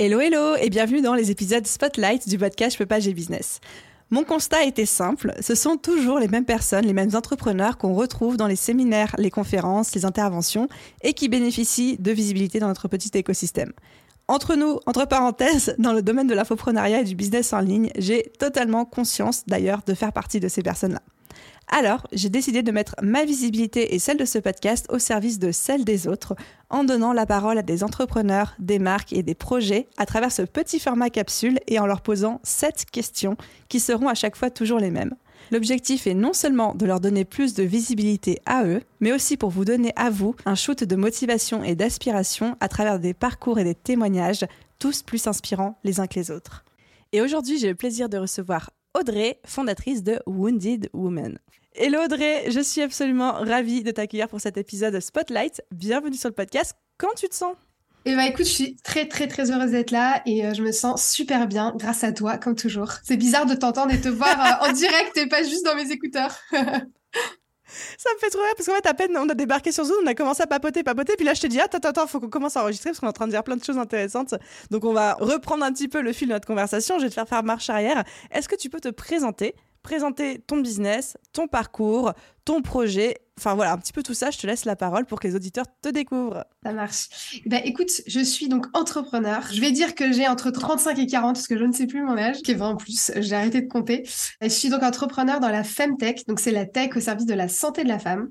Hello hello et bienvenue dans les épisodes Spotlight du podcast Je peux pas, business. Mon constat était simple, ce sont toujours les mêmes personnes, les mêmes entrepreneurs qu'on retrouve dans les séminaires, les conférences, les interventions et qui bénéficient de visibilité dans notre petit écosystème. Entre nous, entre parenthèses, dans le domaine de l'infoprenariat et du business en ligne, j'ai totalement conscience d'ailleurs de faire partie de ces personnes-là. Alors, j'ai décidé de mettre ma visibilité et celle de ce podcast au service de celle des autres, en donnant la parole à des entrepreneurs, des marques et des projets à travers ce petit format capsule et en leur posant sept questions qui seront à chaque fois toujours les mêmes. L'objectif est non seulement de leur donner plus de visibilité à eux, mais aussi pour vous donner à vous un shoot de motivation et d'aspiration à travers des parcours et des témoignages, tous plus inspirants les uns que les autres. Et aujourd'hui, j'ai le plaisir de recevoir Audrey, fondatrice de Wounded Woman. Hello Audrey, je suis absolument ravie de t'accueillir pour cet épisode Spotlight. Bienvenue sur le podcast. Comment tu te sens? Eh ben écoute, je suis très très très heureuse d'être là et euh, je me sens super bien grâce à toi comme toujours. C'est bizarre de t'entendre et te voir euh, en direct et pas juste dans mes écouteurs. Ça me fait trop rire parce qu'en fait, à peine on a débarqué sur Zoom, on a commencé à papoter, papoter. Puis là, je te dis, attends, attends, faut qu'on commence à enregistrer parce qu'on est en train de dire plein de choses intéressantes. Donc, on va reprendre un petit peu le fil de notre conversation. Je vais te faire faire marche arrière. Est-ce que tu peux te présenter? Présenter ton business, ton parcours, ton projet. Enfin voilà, un petit peu tout ça, je te laisse la parole pour que les auditeurs te découvrent. Ça marche. Eh ben, écoute, je suis donc entrepreneur. Je vais dire que j'ai entre 35 et 40 parce que je ne sais plus mon âge, qui est 20 en plus, j'ai arrêté de compter. Je suis donc entrepreneur dans la Femtech, donc c'est la tech au service de la santé de la femme.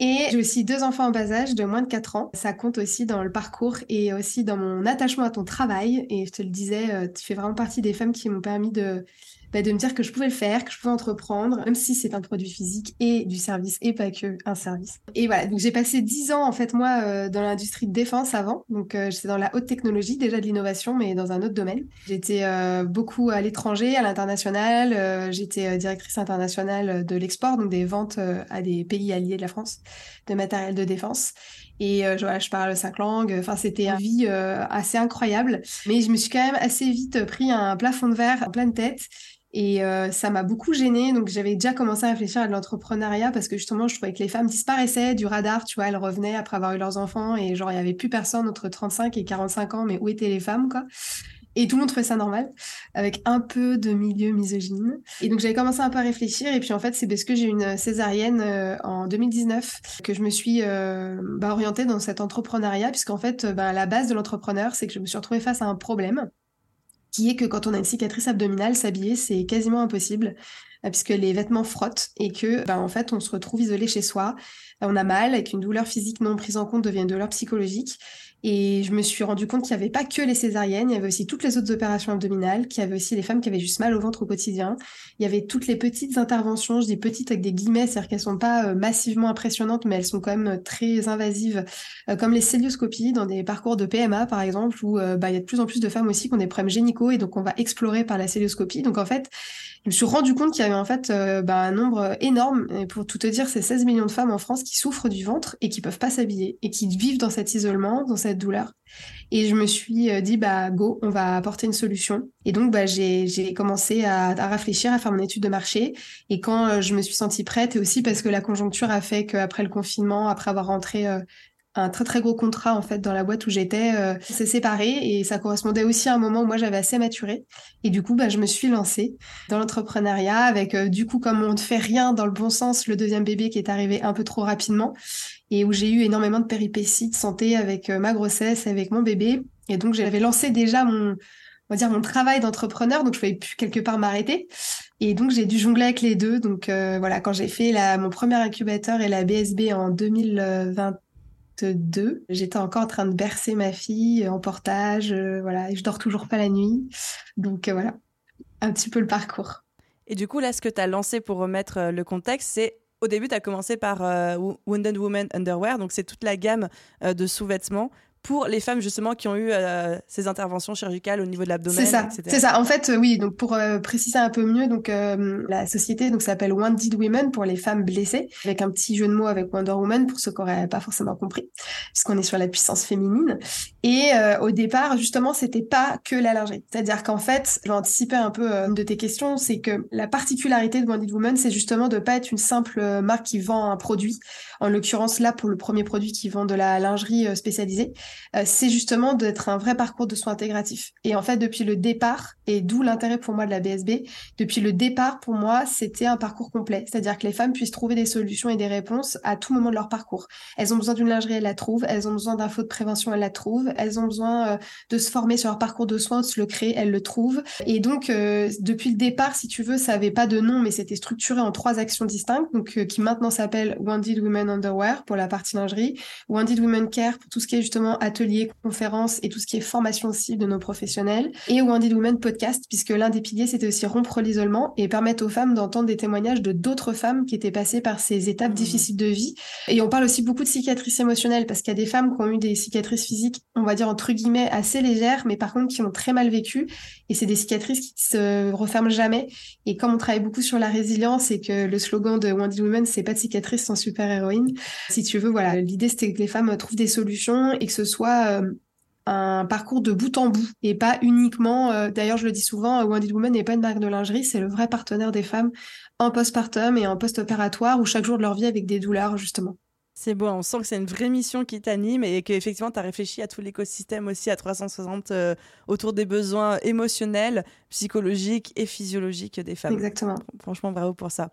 Et j'ai aussi deux enfants en bas âge de moins de 4 ans. Ça compte aussi dans le parcours et aussi dans mon attachement à ton travail. Et je te le disais, euh, tu fais vraiment partie des femmes qui m'ont permis de bah, de me dire que je pouvais le faire, que je pouvais entreprendre, même si c'est un produit physique et du service et pas que un service. Et voilà, donc j'ai passé dix ans en fait moi euh, dans l'industrie de défense avant, donc euh, j'étais dans la haute technologie déjà de l'innovation, mais dans un autre domaine. J'étais euh, beaucoup à l'étranger, à l'international. j'étais directrice internationale de l'export, donc des ventes à des pays alliés de la France de matériel de défense. Et voilà, je parle cinq langues. Enfin, c'était une vie assez incroyable. Mais je me suis quand même assez vite pris un plafond de verre en pleine tête. Et euh, ça m'a beaucoup gênée. Donc, j'avais déjà commencé à réfléchir à de l'entrepreneuriat parce que justement, je trouvais que les femmes disparaissaient du radar. Tu vois, elles revenaient après avoir eu leurs enfants et genre, il n'y avait plus personne entre 35 et 45 ans. Mais où étaient les femmes, quoi et tout le monde trouvait ça normal, avec un peu de milieu misogyne. Et donc j'avais commencé un peu à réfléchir, et puis en fait c'est parce que j'ai une césarienne euh, en 2019 que je me suis euh, bah, orientée dans cet entrepreneuriat, puisqu'en fait bah, la base de l'entrepreneur, c'est que je me suis retrouvée face à un problème qui est que quand on a une cicatrice abdominale, s'habiller, c'est quasiment impossible euh, puisque les vêtements frottent et que ben, en fait on se retrouve isolé chez soi, on a mal avec une douleur physique non prise en compte devient une douleur psychologique et je me suis rendu compte qu'il n'y avait pas que les césariennes, il y avait aussi toutes les autres opérations abdominales, qu'il y avait aussi les femmes qui avaient juste mal au ventre au quotidien. Il y avait toutes les petites interventions, je dis petites avec des guillemets, c'est-à-dire qu'elles sont pas euh, massivement impressionnantes, mais elles sont quand même euh, très invasives, euh, comme les célioscopies dans des parcours de PMA par exemple, où bah, il y a de plus en plus de femmes aussi qui ont des problèmes génicaux et donc on va explorer par la célioscopie. Donc en fait, je me suis rendu compte qu'il y avait en fait bah, un nombre énorme, et pour tout te dire, c'est 16 millions de femmes en France qui souffrent du ventre et qui peuvent pas s'habiller et qui vivent dans cet isolement, dans cette douleur. Et je me suis euh, dit, bah, go, on va apporter une solution. Et donc, bah, j'ai commencé à, réfléchir, à faire mon étude de marché. Et quand euh, je me suis sentie prête, et aussi parce que la conjoncture a fait qu'après le confinement, après avoir rentré euh, un très très gros contrat en fait dans la boîte où j'étais, s'est séparé et ça correspondait aussi à un moment où moi j'avais assez maturé et du coup bah je me suis lancée dans l'entrepreneuriat avec du coup comme on ne fait rien dans le bon sens le deuxième bébé qui est arrivé un peu trop rapidement et où j'ai eu énormément de péripéties de santé avec euh, ma grossesse, avec mon bébé. Et donc, j'avais lancé déjà mon, on va dire, mon travail d'entrepreneur, donc je pouvais plus quelque part m'arrêter. Et donc, j'ai dû jongler avec les deux. Donc, euh, voilà, quand j'ai fait la, mon premier incubateur et la BSB en 2022, j'étais encore en train de bercer ma fille en portage, euh, voilà, et je dors toujours pas la nuit. Donc, voilà, un petit peu le parcours. Et du coup, là, ce que tu as lancé pour remettre le contexte, c'est au début, tu as commencé par euh, Wounded Woman Underwear, donc c'est toute la gamme euh, de sous-vêtements pour les femmes justement qui ont eu euh, ces interventions chirurgicales au niveau de l'abdomen. C'est ça. C'est ça. En fait, oui. Donc pour euh, préciser un peu mieux, donc euh, la société donc s'appelle Wounded Women pour les femmes blessées, avec un petit jeu de mots avec Wonder Woman pour ceux qui n'auraient pas forcément compris, puisqu'on est sur la puissance féminine. Et au départ, justement, c'était pas que la lingerie. C'est-à-dire qu'en fait, je vais anticiper un peu de tes questions, c'est que la particularité de Wounded Woman, c'est justement de pas être une simple marque qui vend un produit. En l'occurrence, là, pour le premier produit qui vend de la lingerie spécialisée, euh, c'est justement d'être un vrai parcours de soins intégratifs. Et en fait, depuis le départ, et d'où l'intérêt pour moi de la BSB, depuis le départ, pour moi, c'était un parcours complet. C'est-à-dire que les femmes puissent trouver des solutions et des réponses à tout moment de leur parcours. Elles ont besoin d'une lingerie, elles la trouvent. Elles ont besoin d'infos de prévention, elles la trouvent. Elles ont besoin euh, de se former sur leur parcours de soins, de se le créer, elles le trouvent. Et donc, euh, depuis le départ, si tu veux, ça avait pas de nom, mais c'était structuré en trois actions distinctes, donc qui maintenant s'appelle Wounded Women Underwear pour la partie lingerie, Wounded Women Care pour tout ce qui est justement ateliers, conférences et tout ce qui est formation aussi de nos professionnels. Et Wounded Women Podcast, puisque l'un des piliers, c'était aussi rompre l'isolement et permettre aux femmes d'entendre des témoignages de d'autres femmes qui étaient passées par ces étapes mmh. difficiles de vie. Et on parle aussi beaucoup de cicatrices émotionnelles, parce qu'il y a des femmes qui ont eu des cicatrices physiques, on va dire entre guillemets, assez légères, mais par contre qui ont très mal vécu. Et c'est des cicatrices qui se referment jamais. Et comme on travaille beaucoup sur la résilience et que le slogan de Wounded Women, c'est pas de cicatrices sans super héroïne, si tu veux, voilà, l'idée c'était que les femmes trouvent des solutions et que ce soit euh, un parcours de bout en bout et pas uniquement, euh, d'ailleurs je le dis souvent, euh, Wounded Woman n'est pas une marque de lingerie, c'est le vrai partenaire des femmes en postpartum et en post-opératoire ou chaque jour de leur vie avec des douleurs justement. C'est beau, on sent que c'est une vraie mission qui t'anime et qu'effectivement tu as réfléchi à tout l'écosystème aussi à 360 autour des besoins émotionnels, psychologiques et physiologiques des femmes. Exactement. Franchement, bravo pour ça.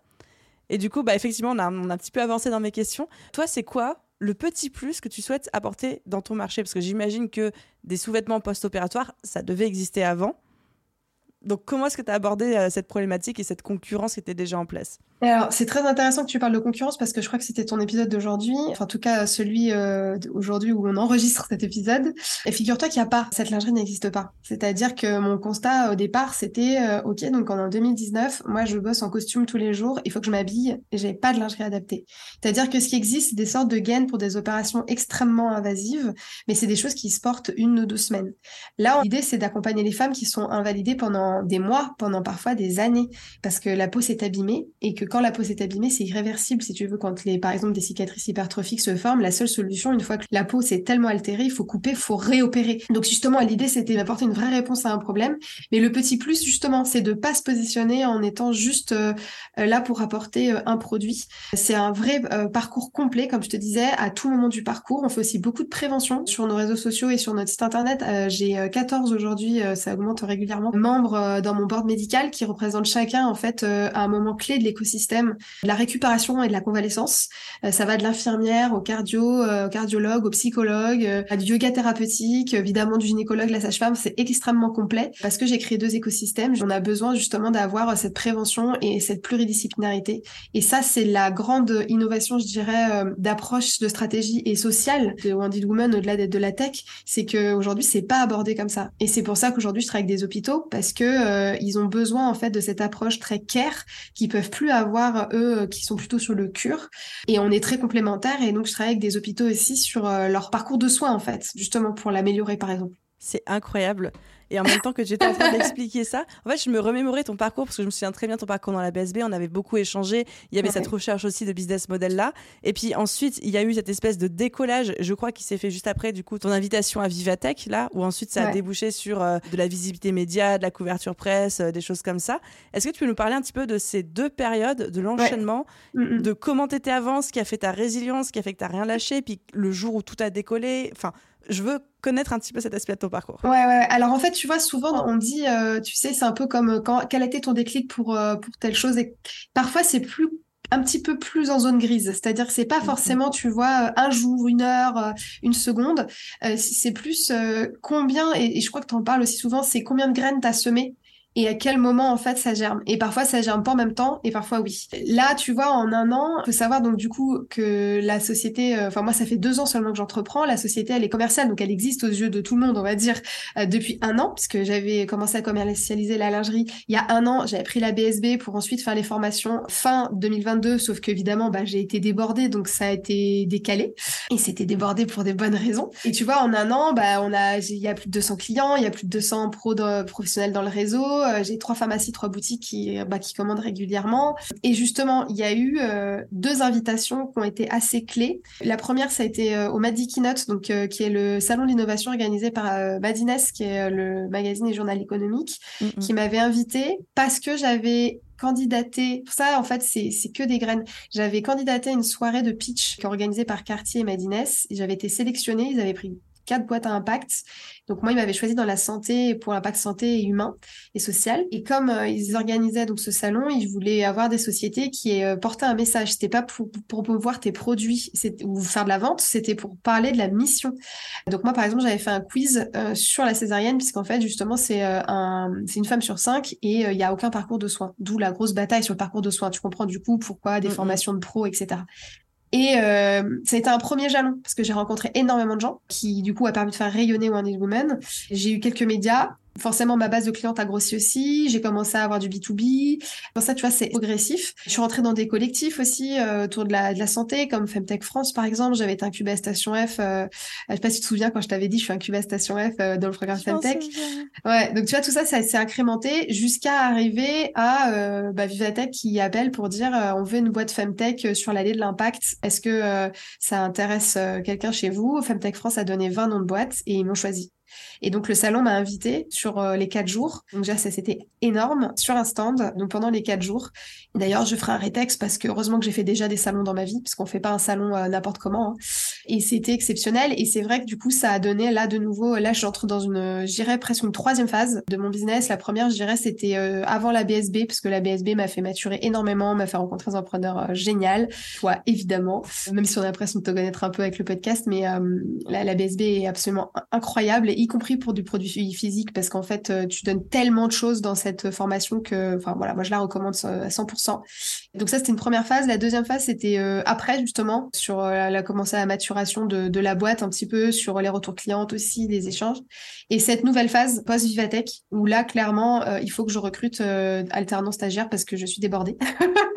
Et du coup, bah, effectivement, on a, on a un petit peu avancé dans mes questions. Toi, c'est quoi le petit plus que tu souhaites apporter dans ton marché? Parce que j'imagine que des sous-vêtements post-opératoires, ça devait exister avant. Donc, comment est-ce que tu as abordé euh, cette problématique et cette concurrence qui était déjà en place? Alors, c'est très intéressant que tu parles de concurrence parce que je crois que c'était ton épisode d'aujourd'hui, enfin, en tout cas celui euh, aujourd'hui où on enregistre cet épisode. Et figure-toi qu'il n'y a pas, cette lingerie n'existe pas. C'est-à-dire que mon constat au départ, c'était, euh, ok, donc en 2019, moi je bosse en costume tous les jours, il faut que je m'habille et j'ai pas de lingerie adaptée. C'est-à-dire que ce qui existe, c'est des sortes de gaines pour des opérations extrêmement invasives, mais c'est des choses qui se portent une ou deux semaines. Là, l'idée, c'est d'accompagner les femmes qui sont invalidées pendant des mois, pendant parfois des années, parce que la peau s'est abîmée et que quand la peau s'est abîmée, c'est irréversible. Si tu veux, quand les, par exemple, des cicatrices hypertrophiques se forment, la seule solution, une fois que la peau s'est tellement altérée, il faut couper, il faut réopérer. Donc justement, l'idée, c'était d'apporter une vraie réponse à un problème. Mais le petit plus, justement, c'est de pas se positionner en étant juste euh, là pour apporter euh, un produit. C'est un vrai euh, parcours complet, comme je te disais, à tout moment du parcours. On fait aussi beaucoup de prévention sur nos réseaux sociaux et sur notre site internet. J'ai 14 aujourd'hui, ça augmente régulièrement, membres dans mon board médical qui représentent chacun, en fait, à un moment clé de l'écosystème de la récupération et de la convalescence. Euh, ça va de l'infirmière au cardio, euh, au cardiologue, au psychologue, euh, à du yoga thérapeutique, évidemment du gynécologue, la sage-femme. C'est extrêmement complet parce que j'ai créé deux écosystèmes. On a besoin justement d'avoir cette prévention et cette pluridisciplinarité. Et ça, c'est la grande innovation, je dirais, d'approche de stratégie et sociale de Wounded Woman au-delà de la tech. C'est qu'aujourd'hui, c'est pas abordé comme ça. Et c'est pour ça qu'aujourd'hui, je travaille avec des hôpitaux parce que ils ont besoin en fait de cette approche très care qui peuvent plus avoir eux, euh, qui sont plutôt sur le cure. Et on est très complémentaires. Et donc, je travaille avec des hôpitaux aussi sur euh, leur parcours de soins, en fait, justement pour l'améliorer, par exemple. C'est incroyable. Et en même temps que j'étais en train d'expliquer ça, en fait, je me remémorais ton parcours parce que je me souviens très bien ton parcours dans la BSB. On avait beaucoup échangé. Il y avait cette recherche aussi de business model là. Et puis ensuite, il y a eu cette espèce de décollage, je crois, qui s'est fait juste après, du coup, ton invitation à Vivatech, là, où ensuite ça a débouché sur euh, de la visibilité média, de la couverture presse, euh, des choses comme ça. Est-ce que tu peux nous parler un petit peu de ces deux périodes, de l'enchaînement, de comment tu étais avant, ce qui a fait ta résilience, ce qui a fait que tu rien lâché, puis le jour où tout a décollé? Enfin, je veux connaître un petit peu cet aspect de ton parcours. Ouais, ouais. Alors en fait, tu vois, souvent on dit, euh, tu sais, c'est un peu comme euh, quand, quel a été ton déclic pour, euh, pour telle chose. Et parfois, c'est plus un petit peu plus en zone grise. C'est-à-dire que c'est pas forcément, tu vois, un jour, une heure, une seconde. c'est plus combien, et, je crois que tu en parles aussi souvent, c'est combien de graines tu as semé et à quel moment en fait ça germe. Et parfois ça germe pas en même temps et parfois oui. Là, tu vois, en un an, faut savoir donc du coup que la société, euh, enfin moi ça fait deux ans seulement que j'entreprends, la société elle est commerciale donc elle existe aux yeux de tout le monde on va dire euh, depuis un an puisque j'avais commencé à commercialiser la lingerie il y a un an, j'avais pris la BSB pour ensuite faire les formations fin 2022 sauf qu'évidemment bah, j'ai été débordée donc ça a été décalé et c'était débordé pour des bonnes raisons. Et tu vois en un an bah on a il y a plus de 200 clients, il y a plus de 200 pros professionnels dans le réseau, j'ai trois pharmacies, trois boutiques qui bah, qui commandent régulièrement et justement il y a eu deux invitations qui ont été assez clés. La première, ça a été euh, au Madi Keynote, donc, euh, qui est le salon de l'innovation organisé par euh, Madines, qui est le magazine et journal économique, qui m'avait invité parce que j'avais candidaté, ça en fait c'est que des graines. J'avais candidaté à une soirée de pitch organisée par Cartier et Madines j'avais été sélectionnée, ils avaient pris quatre boîtes à impact. Donc moi, ils m'avaient choisi dans la santé pour l'impact santé et humain et social. Et comme euh, ils organisaient donc ce salon, ils voulaient avoir des sociétés qui euh, portaient un message. C'était pas pour, pour promouvoir tes produits ou faire de la vente, c'était pour parler de la mission. Donc moi, par exemple, j'avais fait un quiz euh, sur la césarienne puisqu'en fait, justement, c'est un, une femme sur cinq et il y a aucun parcours de soins. D'où la grosse bataille sur le parcours de soins. Tu comprends du coup pourquoi des formations de pro, etc. Et euh, ça a été un premier jalon parce que j'ai rencontré énormément de gens qui du coup a permis de faire rayonner Wonder Woman. J'ai eu quelques médias Forcément, ma base de clientes a grossi aussi. J'ai commencé à avoir du B2B. Pour ça, tu vois, c'est progressif. Je suis rentrée dans des collectifs aussi euh, autour de la, de la santé, comme Femtech France, par exemple. J'avais été incubée à Station F. Euh, je sais pas si tu te souviens quand je t'avais dit, je suis incubée à Station F euh, dans le programme Femtech. Ouais. Donc, tu vois, tout ça, ça s'est incrémenté jusqu'à arriver à euh, bah, Vivatech qui appelle pour dire on veut une boîte Femtech sur l'allée de l'impact. Est-ce que ça intéresse quelqu'un chez vous? Femtech France a donné 20 noms de boîtes et ils m'ont choisi. Et donc le salon m'a invité sur euh, les quatre jours. Donc déjà ça c'était énorme sur un stand. Donc pendant les quatre jours. D'ailleurs je ferai un rétexte parce que heureusement que j'ai fait déjà des salons dans ma vie parce qu'on fait pas un salon euh, n'importe comment. Hein. Et c'était exceptionnel. Et c'est vrai que du coup ça a donné là de nouveau. Là j'entre dans une, j'irais presque une troisième phase de mon business. La première je dirais c'était euh, avant la BSB parce que la BSB m'a fait maturer énormément, m'a fait rencontrer des entrepreneurs génial. Toi évidemment. Même si on a l'impression de te connaître un peu avec le podcast, mais la, la BSB est absolument incroyable y compris pour du produit physique, parce qu'en fait, euh, tu donnes tellement de choses dans cette formation que, enfin voilà, moi je la recommande à 100%. Donc ça, c'était une première phase. La deuxième phase, c'était euh, après justement sur euh, la commencé à la maturation de, de, la boîte un petit peu, sur les retours clients aussi, les échanges. Et cette nouvelle phase post Vivatech, où là clairement, il faut que je recrute alternant stagiaire parce que je suis débordée.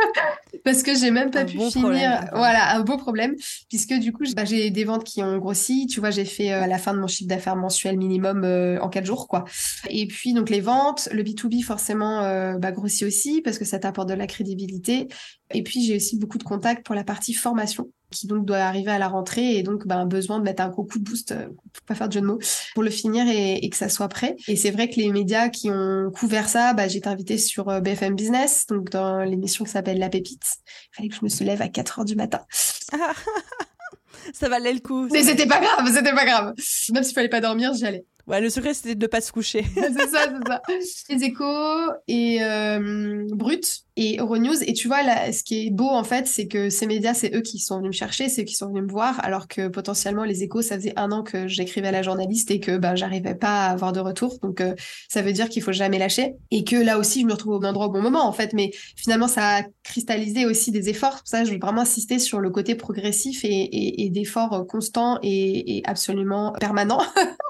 parce que j'ai même pas pu finir. Voilà, un beau problème, puisque du coup, bah, j'ai des ventes qui ont grossi. Tu vois, j'ai fait à la fin de mon chiffre d'affaires mensuel minimum euh, en quatre jours, quoi. Et puis donc les ventes, le B2B forcément euh, bah, grossit aussi parce que ça t'apporte de la crédibilité. Et puis j'ai aussi beaucoup de contacts pour la partie formation qui donc doit arriver à la rentrée et donc bah, besoin de mettre un gros coup de boost, euh, pour pas faire de jeu de mots, pour le finir et, que ça soit prêt. Et c'est vrai que les médias qui ont couvert ça, bah, j'ai été invitée sur BFM Business, donc dans l'émission qui s'appelle La Pépite. Il fallait que je me soulève à 4 heures du matin. ça valait le coup. Mais c'était pas grave, c'était pas grave. Même s'il fallait pas dormir, j'y allais. Ouais, le secret, c'était de ne pas se coucher. c'est ça, c'est ça. Les échos et euh, Brut et Euronews. Et tu vois, là, ce qui est beau, en fait, c'est que ces médias, c'est eux qui sont venus me chercher, c'est eux qui sont venus me voir, alors que potentiellement, les échos, ça faisait un an que j'écrivais à la journaliste et que bah, j'arrivais pas à avoir de retour. Donc, euh, ça veut dire qu'il faut jamais lâcher. Et que là aussi, je me retrouve au bon endroit au bon moment, en fait. Mais finalement, ça a cristallisé aussi des efforts. Pour ça, je veux vraiment insister sur le côté progressif et, et, d'efforts constants et, et absolument permanents.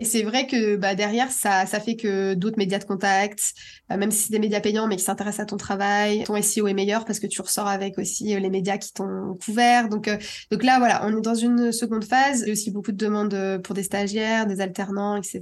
Et c'est vrai que bah, derrière, ça, ça fait que d'autres médias de contact, euh, même si c'est des médias payants, mais qui s'intéressent à ton travail, ton SEO est meilleur parce que tu ressors avec aussi euh, les médias qui t'ont couvert. Donc, euh, donc là, voilà, on est dans une seconde phase. Il y a aussi beaucoup de demandes pour des stagiaires, des alternants, etc.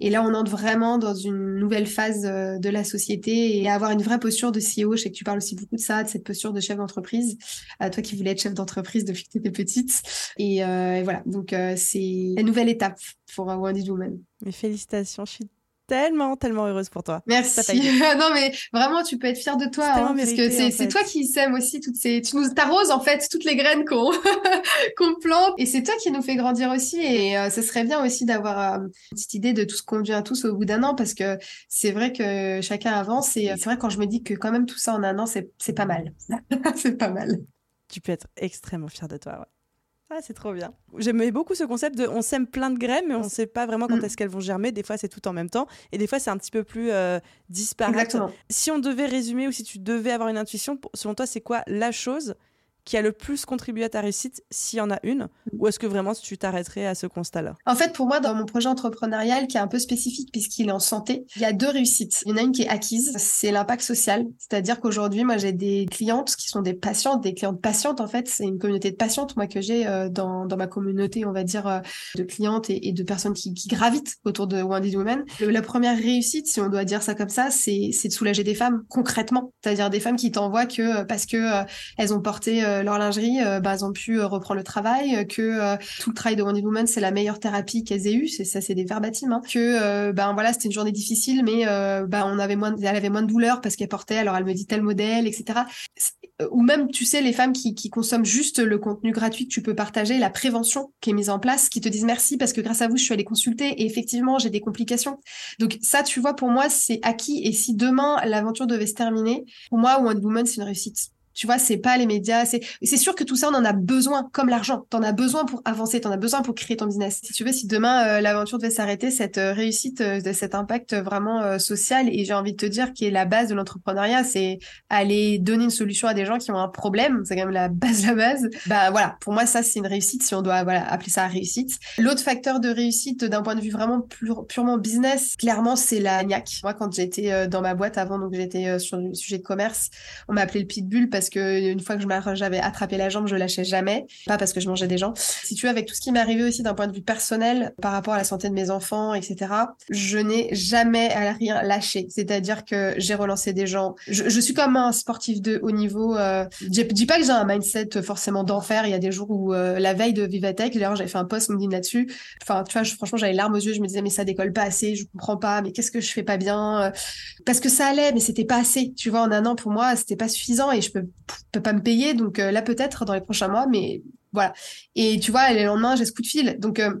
Et là, on entre vraiment dans une nouvelle phase de la société et avoir une vraie posture de CEO. Je sais que tu parles aussi beaucoup de ça, de cette posture de chef d'entreprise. toi qui voulais être chef d'entreprise depuis que tu étais petite. Et, voilà, donc c'est la nouvelle étape pour Wonder Woman. Mais félicitations, je tellement, tellement heureuse pour toi. Merci. non, mais vraiment, tu peux être fière de toi, hein, parce que c'est toi qui sème aussi toutes ces. Tu nous t'arroses en fait toutes les graines qu'on qu'on plante, et c'est toi qui nous fait grandir aussi. Et euh, ce serait bien aussi d'avoir euh, une petite idée de tout ce qu'on devient tous au bout d'un an, parce que c'est vrai que chacun avance. Et euh, c'est vrai quand je me dis que quand même tout ça en un an, c'est pas mal. c'est pas mal. Tu peux être extrêmement fière de toi. Ouais. Ah, c'est trop bien. J'aimais beaucoup ce concept de on sème plein de graines, mais on ne sait pas vraiment quand mm. est-ce qu'elles vont germer. Des fois, c'est tout en même temps. Et des fois, c'est un petit peu plus euh, disparate. Si on devait résumer ou si tu devais avoir une intuition, selon toi, c'est quoi la chose qui a le plus contribué à ta réussite, s'il y en a une Ou est-ce que vraiment tu t'arrêterais à ce constat-là? En fait, pour moi, dans mon projet entrepreneurial, qui est un peu spécifique puisqu'il est en santé, il y a deux réussites. Il y en a une qui est acquise, c'est l'impact social. C'est-à-dire qu'aujourd'hui, moi, j'ai des clientes qui sont des patientes, des clientes patientes, en fait. C'est une communauté de patientes, moi, que j'ai euh, dans, dans ma communauté, on va dire, euh, de clientes et, de personnes qui, gravitent autour de Wendy Women. La première réussite, si on doit dire ça comme ça, c'est de soulager des femmes concrètement. C'est-à-dire des femmes qui t'envoient que euh, parce que elles ont porté leur lingerie, euh, bah, elles ont pu euh, reprendre le travail, que tout le travail de Wonder Woman, c'est la meilleure thérapie qu'elles aient eue, c'est ça, c'est des verbatims, hein. que ben voilà, c'était une journée difficile, mais ben on avait moins, elle avait moins de douleur parce qu'elle portait, alors elle me dit tel modèle, etc. Ou même, tu sais, les femmes qui, qui consomment juste le contenu gratuit que tu peux partager, la prévention qui est mise en place, qui te disent merci parce que grâce à vous, je suis allée consulter et effectivement, j'ai des complications. Donc ça, tu vois, pour moi, c'est acquis. Et si demain l'aventure devait se terminer, pour moi, Wonder Woman, c'est une réussite. Tu vois, c'est pas les médias. C'est, sûr que tout ça, on en a besoin, comme l'argent. T'en as besoin pour avancer, t'en as besoin pour créer ton business. Si tu veux, si demain euh, l'aventure devait s'arrêter, cette euh, réussite, euh, cet impact vraiment social, et j'ai envie de te dire qui est la base de l'entrepreneuriat, c'est aller donner une solution à des gens qui ont un problème. C'est quand même la base la base. Bah voilà, pour moi, ça c'est une réussite. Si on doit appeler ça réussite. L'autre facteur de réussite d'un point de vue vraiment purement business, clairement, c'est la niaque. Moi, quand j'étais dans ma boîte avant, donc j'étais sur le sujet de commerce, on m'appelait le pitbull parce parce que une fois que j'avais attrapé la jambe, je lâchais jamais. Pas parce que je mangeais des gens. Si tu veux, avec tout ce qui m'est arrivé aussi d'un point de vue personnel par rapport à la santé de mes enfants, etc., je n'ai jamais rien lâché. C'est-à-dire que j'ai relancé des gens. Je, suis comme un sportif de haut niveau. Euh, je dis pas que j'ai un mindset forcément d'enfer. Il y a des jours où euh, la veille de Vivatech, d'ailleurs, j'avais fait un post LinkedIn là-dessus. Enfin, tu vois, franchement, j'avais larmes aux yeux. Je me disais, mais ça décolle pas assez. Je comprends pas. Mais qu'est-ce que je fais pas bien Parce que ça allait, mais c'était pas assez. Tu vois, en un an pour moi, c'était pas suffisant et je peux peut pas me payer. Donc euh, là, peut-être dans les prochains mois, mais voilà. Et tu vois, le lendemain, j'ai ce coup de fil. Donc, euh,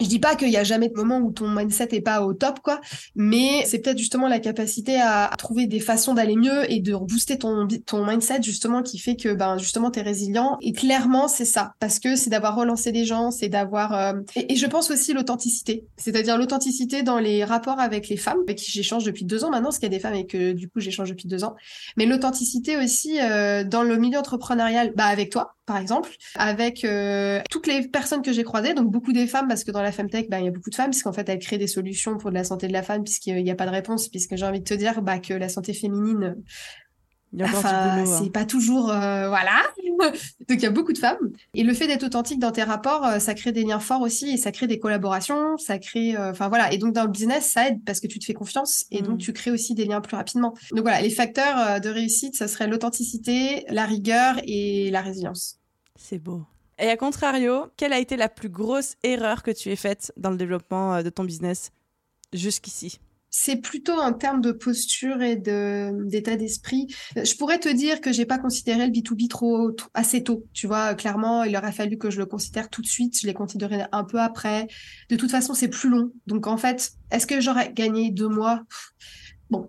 je dis pas qu'il y a jamais de moment où ton mindset est pas au top, quoi, mais c'est peut-être justement la capacité à, trouver des façons d'aller mieux et de booster ton, ton mindset, justement, qui fait que, ben, justement, t'es résilient. Et clairement, c'est ça. Parce que c'est d'avoir relancé des gens, c'est d'avoir, euh, et, je pense aussi l'authenticité. C'est-à-dire l'authenticité dans les rapports avec les femmes, avec qui j'échange depuis deux ans maintenant, parce qu'il y a des femmes et que, du coup, j'échange depuis deux ans. Mais l'authenticité aussi, euh, dans le milieu entrepreneurial, bah, avec toi, par exemple, avec euh, toutes les personnes que j'ai croisées, donc beaucoup des femmes, parce que dans la femtech, bah, il y a beaucoup de femmes, puisqu'en fait, elles créent des solutions pour de la santé de la femme, puisqu'il n'y a pas de réponse, puisque j'ai envie de te dire bah, que la santé féminine, Enfin, c'est hein. pas toujours euh, voilà. Donc il y a beaucoup de femmes et le fait d'être authentique dans tes rapports, euh, ça crée des liens forts aussi et ça crée des collaborations, ça crée euh, enfin voilà et donc dans le business ça aide parce que tu te fais confiance et donc mm. tu crées aussi des liens plus rapidement. Donc voilà, les facteurs de réussite, ça serait l'authenticité, la rigueur et la résilience. C'est beau. Et à contrario, quelle a été la plus grosse erreur que tu aies faite dans le développement de ton business jusqu'ici? C'est plutôt en termes de posture et de d'état d'esprit. Je pourrais te dire que j'ai pas considéré le B2B trop, assez tôt. Tu vois, clairement, il aurait fallu que je le considère tout de suite. Je l'ai considéré un peu après. De toute façon, c'est plus long. Donc en fait, est-ce que j'aurais gagné deux mois? Bon,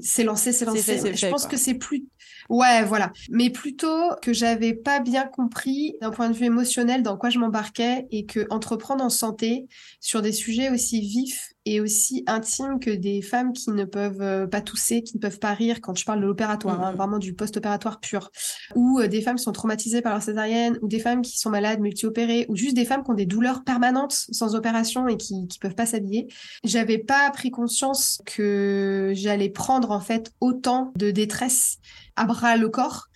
c'est lancé, c'est lancé. je pense que c'est plus Ouais, voilà. Mais plutôt que j'avais pas bien compris d'un point de vue émotionnel dans quoi je m'embarquais et que entreprendre en santé sur des sujets aussi vifs et aussi intimes que des femmes qui ne peuvent euh, pas tousser, qui ne peuvent pas rire quand je parle de l'opératoire, hein, mmh. vraiment du post-opératoire pur, ou euh, des femmes qui sont traumatisées par leur césarienne, ou des femmes qui sont malades, multi-opérées, ou juste des femmes qui ont des douleurs permanentes sans opération et qui qui peuvent pas s'habiller. J'avais pas pris conscience que j'allais prendre en fait autant de détresse à bras le corps.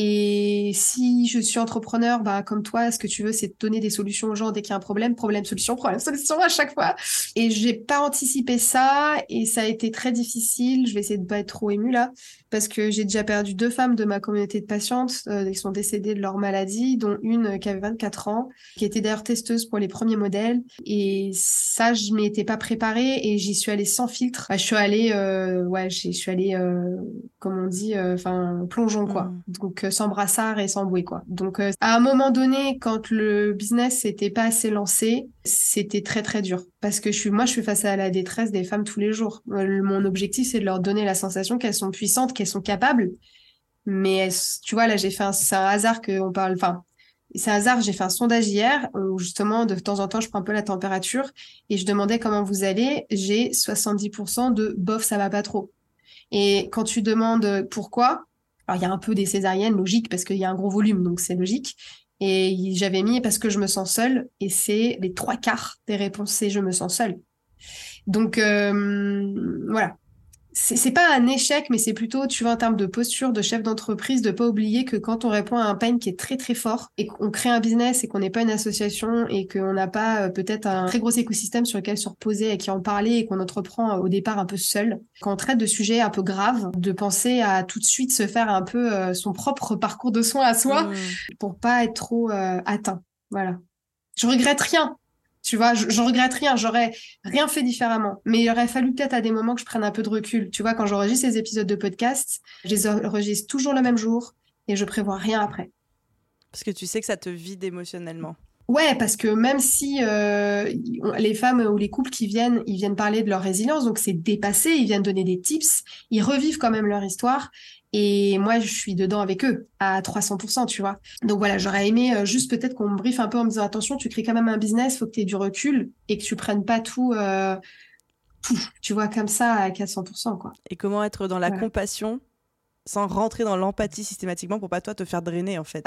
Et si je suis entrepreneur, bah, comme toi, ce que tu veux, c'est donner des solutions aux gens dès qu'il y a un problème, problème, solution, problème, solution à chaque fois. Et j'ai pas anticipé ça et ça a été très difficile. Je vais essayer de pas être trop émue là parce que j'ai déjà perdu deux femmes de ma communauté de patientes. Euh, sont décédées de leur maladie, dont une qui avait 24 ans, qui était d'ailleurs testeuse pour les premiers modèles. Et ça, je m'y étais pas préparée et j'y suis allée sans filtre. Bah, je suis allée, euh, ouais, je suis allée, euh, comme on dit, euh, enfin, plongeon quoi. Mmh. Donc sans brassard et sans bouée quoi. Donc à un moment donné, quand le business n'était pas assez lancé, c'était très très dur parce que je suis, moi, je suis face à la détresse des femmes tous les jours. Mon objectif, c'est de leur donner la sensation qu'elles sont puissantes, qu'elles sont capables. Mais tu vois, là, j'ai fait un, c'est un hasard qu'on parle, enfin, c'est hasard, j'ai fait un sondage hier où justement de temps en temps je prends un peu la température et je demandais comment vous allez. J'ai 70% de bof, ça va pas trop. Et quand tu demandes pourquoi, alors il y a un peu des césariennes, logique, parce qu'il y a un gros volume, donc c'est logique. Et j'avais mis parce que je me sens seule, et c'est les trois quarts des réponses, c'est je me sens seule. Donc euh, voilà, c'est pas un échec, mais c'est plutôt, tu vois, en termes de posture de chef d'entreprise, de pas oublier que quand on répond à un pain qui est très très fort et qu'on crée un business et qu'on n'est pas une association et qu'on n'a pas euh, peut-être un très gros écosystème sur lequel se reposer et qui en parler et qu'on entreprend euh, au départ un peu seul, quand on traite de sujets un peu graves, de penser à tout de suite se faire un peu euh, son propre parcours de soins à soi mmh. pour pas être trop atteint. Voilà. Je regrette rien. Tu vois, je, regrette rien, j'aurais rien fait différemment. Mais il aurait fallu peut-être à des moments que je prenne un peu de recul. Tu vois, quand j'enregistre ces épisodes de podcast, je les enregistre toujours le même jour et je prévois rien après. Parce que tu sais que ça te vide émotionnellement. Ouais, parce que même si euh, les femmes ou les couples qui viennent, ils viennent parler de leur résilience, donc c'est dépassé, ils viennent donner des tips, ils revivent quand même leur histoire. Et moi, je suis dedans avec eux à 300%, tu vois. Donc voilà, j'aurais aimé euh, juste peut-être qu'on me briefe un peu en me disant attention, tu crées quand même un business, faut que tu aies du recul et que tu prennes pas tout, euh, tu vois, comme ça à 400%, quoi. Et comment être dans la compassion sans rentrer dans l'empathie systématiquement pour pas toi te faire drainer, en fait?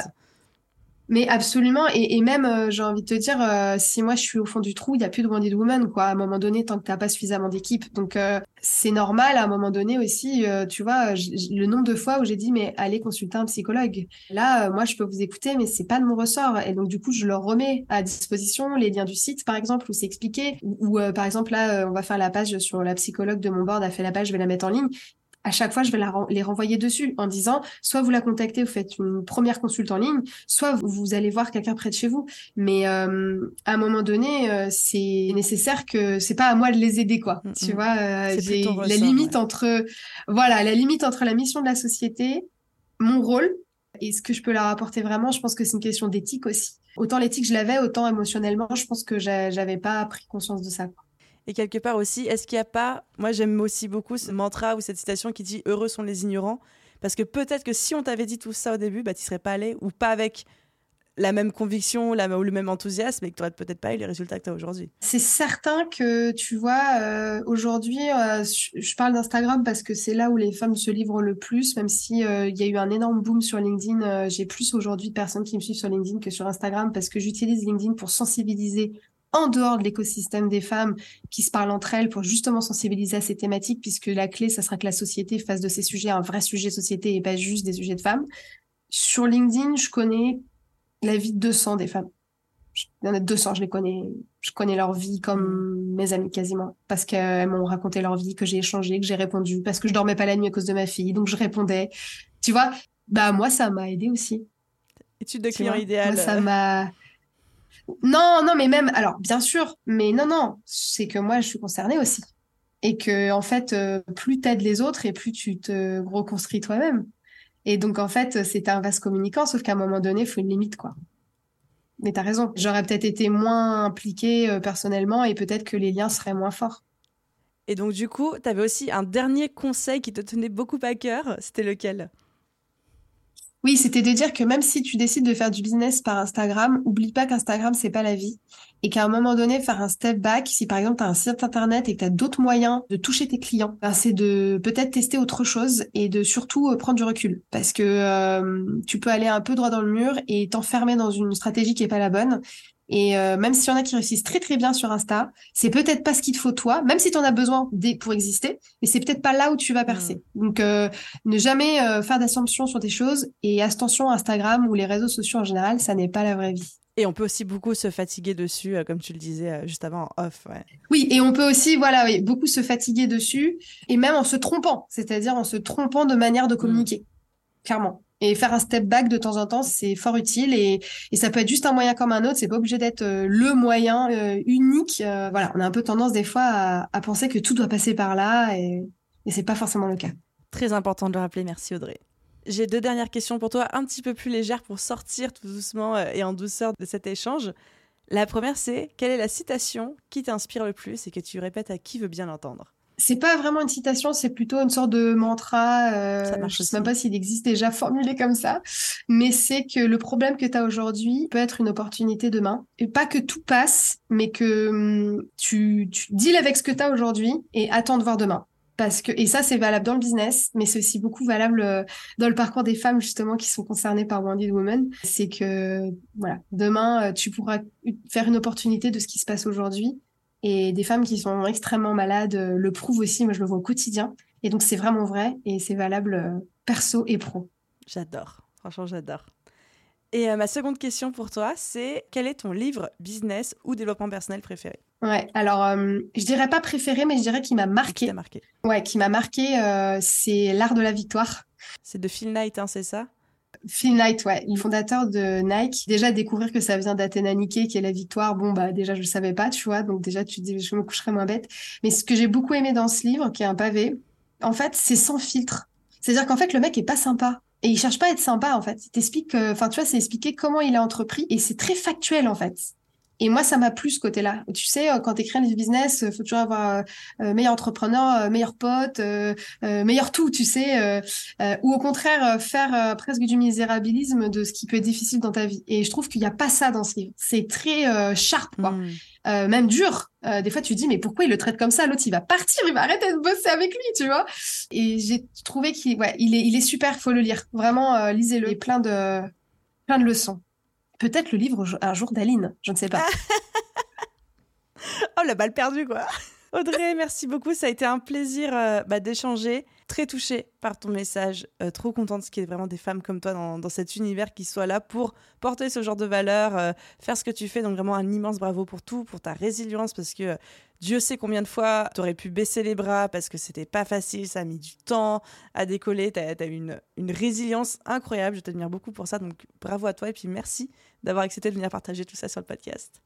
Mais absolument, et, même, euh, j'ai envie de te dire, euh, si moi je suis au fond du trou, il n'y a plus de Wounded Woman, quoi, à un moment donné, tant que tu n'as pas suffisamment d'équipe. Donc, euh, c'est normal, à un moment donné aussi, tu vois, le nombre de fois où j'ai dit, mais allez consulter un psychologue. Là, moi, je peux vous écouter, mais c'est pas de mon ressort. Et donc, du coup, je leur remets à disposition les liens du site, par exemple, où c'est expliqué. Ou, par exemple, là, on va faire la page sur la psychologue de mon board, a fait la page, je vais la mettre en ligne à chaque fois, je vais les renvoyer dessus en disant, soit vous la contactez, vous faites une première consulte en ligne, soit vous, allez voir quelqu'un près de chez vous. Mais euh, à un moment donné, euh, c'est nécessaire que c'est pas à moi de les aider, quoi. Mm, tu vois, euh, j'ai la limite entre, voilà, la limite entre la mission de la société, mon rôle et ce que je peux leur apporter vraiment. Je pense que c'est une question d'éthique aussi. Autant l'éthique je l'avais, autant émotionnellement, je pense que j'avais pas pris conscience de ça. Et quelque part aussi, est-ce qu'il n'y a pas, moi j'aime aussi beaucoup ce mantra ou cette citation qui dit Heureux sont les ignorants Parce que peut-être que si on t'avait dit tout ça au début, bah, tu serais pas allé ou pas avec la même conviction ou le même enthousiasme et que tu n'aurais peut-être pas eu les résultats que tu as aujourd'hui. C'est certain que tu vois, euh, aujourd'hui, euh, je parle d'Instagram parce que c'est là où les femmes se livrent le plus, même si euh, il y a eu un énorme boom sur LinkedIn. J'ai plus aujourd'hui de personnes qui me suivent sur LinkedIn que sur Instagram parce que j'utilise LinkedIn pour sensibiliser en dehors de l'écosystème des femmes qui se parlent entre elles pour justement sensibiliser à ces thématiques, puisque la clé, ça sera que la société fasse de ces sujets un vrai sujet de société et pas juste des sujets de femmes. Sur LinkedIn, je connais la vie de 200 des femmes. Il y en a 200, je les connais. Je connais leur vie comme mes amis quasiment, parce qu'elles m'ont raconté leur vie, que j'ai échangé, que j'ai répondu, parce que je dormais pas la nuit à cause de ma fille, donc je répondais. Tu vois, bah moi ça m'a aidé aussi. Étude de client idéal. ça m'a non, non, mais même, alors bien sûr, mais non, non, c'est que moi je suis concernée aussi. Et que en fait, euh, plus t'aides les autres et plus tu te reconstruis toi-même. Et donc en fait, c'est un vaste communicant, sauf qu'à un moment donné, il faut une limite, quoi. Mais t'as raison, j'aurais peut-être été moins impliquée euh, personnellement et peut-être que les liens seraient moins forts. Et donc du coup, t'avais aussi un dernier conseil qui te tenait beaucoup à cœur, c'était lequel? Oui, c'était de dire que même si tu décides de faire du business par Instagram, oublie pas qu'Instagram, c'est pas la vie. Et qu'à un moment donné, faire un step back, si par exemple tu as un site internet et que tu as d'autres moyens de toucher tes clients, ben, c'est de peut-être tester autre chose et de surtout euh, prendre du recul. Parce que euh, tu peux aller un peu droit dans le mur et t'enfermer dans une stratégie qui est pas la bonne. Et euh, même s'il y en a qui réussissent très très bien sur Insta, c'est peut-être pas ce qu'il te faut toi, même si tu en as besoin pour exister, mais c'est peut-être pas là où tu vas percer. Mm. Donc euh, ne jamais euh, faire d'assumption sur des choses et attention Instagram ou les réseaux sociaux en général, ça n'est pas la vraie vie. Et on peut aussi beaucoup se fatiguer dessus, comme tu le disais juste avant en off. Oui, et on peut aussi, voilà, oui, beaucoup se fatiguer dessus, et même en se trompant, c'est-à-dire en se trompant de manière de communiquer, clairement. Et faire un step back de temps en temps, c'est fort utile et, et, ça peut être juste un moyen comme un autre. C'est pas obligé d'être euh, le moyen euh, unique. Euh, voilà, on a un peu tendance des fois à, à, penser que tout doit passer par là et, et c'est pas forcément le cas. Très important de le rappeler. Merci Audrey. J'ai deux dernières questions pour toi, un petit peu plus légères pour sortir tout doucement et en douceur de cet échange. La première, c'est quelle est la citation qui t'inspire le plus et que tu répètes à qui veut bien l'entendre? C'est pas vraiment une citation, c'est plutôt une sorte de mantra. Euh, je sais même pas s'il existe déjà formulé comme ça, mais c'est que le problème que tu as aujourd'hui peut être une opportunité demain. Et pas que tout passe, mais que hum, tu, tu deals avec ce que tu as aujourd'hui et attends de voir demain. Et ça, c'est valable dans le business, mais c'est aussi beaucoup valable euh, dans le parcours des femmes, justement, qui sont concernées par Wounded Woman. C'est que, voilà, demain, euh, tu pourras faire une opportunité de ce qui se passe aujourd'hui. Et des femmes qui sont extrêmement malades euh, le prouvent aussi. Moi, je le vois au quotidien. Et donc, c'est vraiment vrai et c'est valable perso et pro. J'adore. Franchement, j'adore. Et ma seconde question pour toi, c'est quel est ton livre business ou développement personnel préféré? Ouais, alors euh, je dirais pas préféré, mais je dirais qu'il m'a marqué. Qui marqué. Ouais, qui m'a marqué, euh, c'est L'Art de la Victoire. C'est de Phil Knight, hein, c'est ça? Phil Knight, ouais, le fondateur de Nike. Déjà, découvrir que ça vient d'Athéna Nike, qui est la victoire, bon, bah, déjà, je le savais pas, tu vois, donc déjà, tu te dis, je me coucherai moins bête. Mais ce que j'ai beaucoup aimé dans ce livre, qui est un pavé, en fait, c'est sans filtre. C'est-à-dire qu'en fait, le mec est pas sympa. Et il cherche pas à être sympa, en fait. Il t'explique, enfin, tu vois, c'est expliquer comment il a entrepris et c'est très factuel, en fait. Et moi, ça m'a plu ce côté-là. Tu sais, euh, quand tu écris un business, il euh, faut toujours avoir euh, meilleur entrepreneur, meilleur pote, meilleur tout, tu sais. ou au contraire, faire presque du misérabilisme de ce qui peut être difficile dans ta vie. Et je trouve qu'il n'y a pas ça dans ce livre. C'est très sharp, quoi. Hmm. même dur. des fois, tu te dis, mais pourquoi il le traite comme ça? L'autre, il va partir, il va arrêter de bosser avec lui, tu vois? Et j'ai trouvé qu'il ouais, il est, il est super, faut le lire. Vraiment, lisez-le. Il est plein de, plein de leçons. Peut-être le livre Un jour d'Aline, je ne sais pas. oh, la balle perdue, quoi. Audrey, merci beaucoup. Ça a été un plaisir euh, bah, d'échanger. Très touchée par ton message. Euh, trop contente qu'il y ait vraiment des femmes comme toi dans, cet univers qui soient là pour porter ce genre de valeurs, euh, faire ce que tu fais. Donc vraiment un immense bravo pour tout, pour ta résilience, parce que Dieu sait combien de fois tu aurais pu baisser les bras parce que c'était pas facile, ça a mis du temps à décoller. Tu as, une, une résilience incroyable. Je t'admire beaucoup pour ça. Donc bravo à toi et puis merci d'avoir accepté de venir partager tout ça sur le podcast.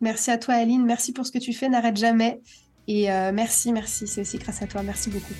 Merci à toi, Aline. Merci pour ce que tu fais. N'arrête jamais. Et euh, merci, merci. C'est aussi grâce à toi. Merci beaucoup.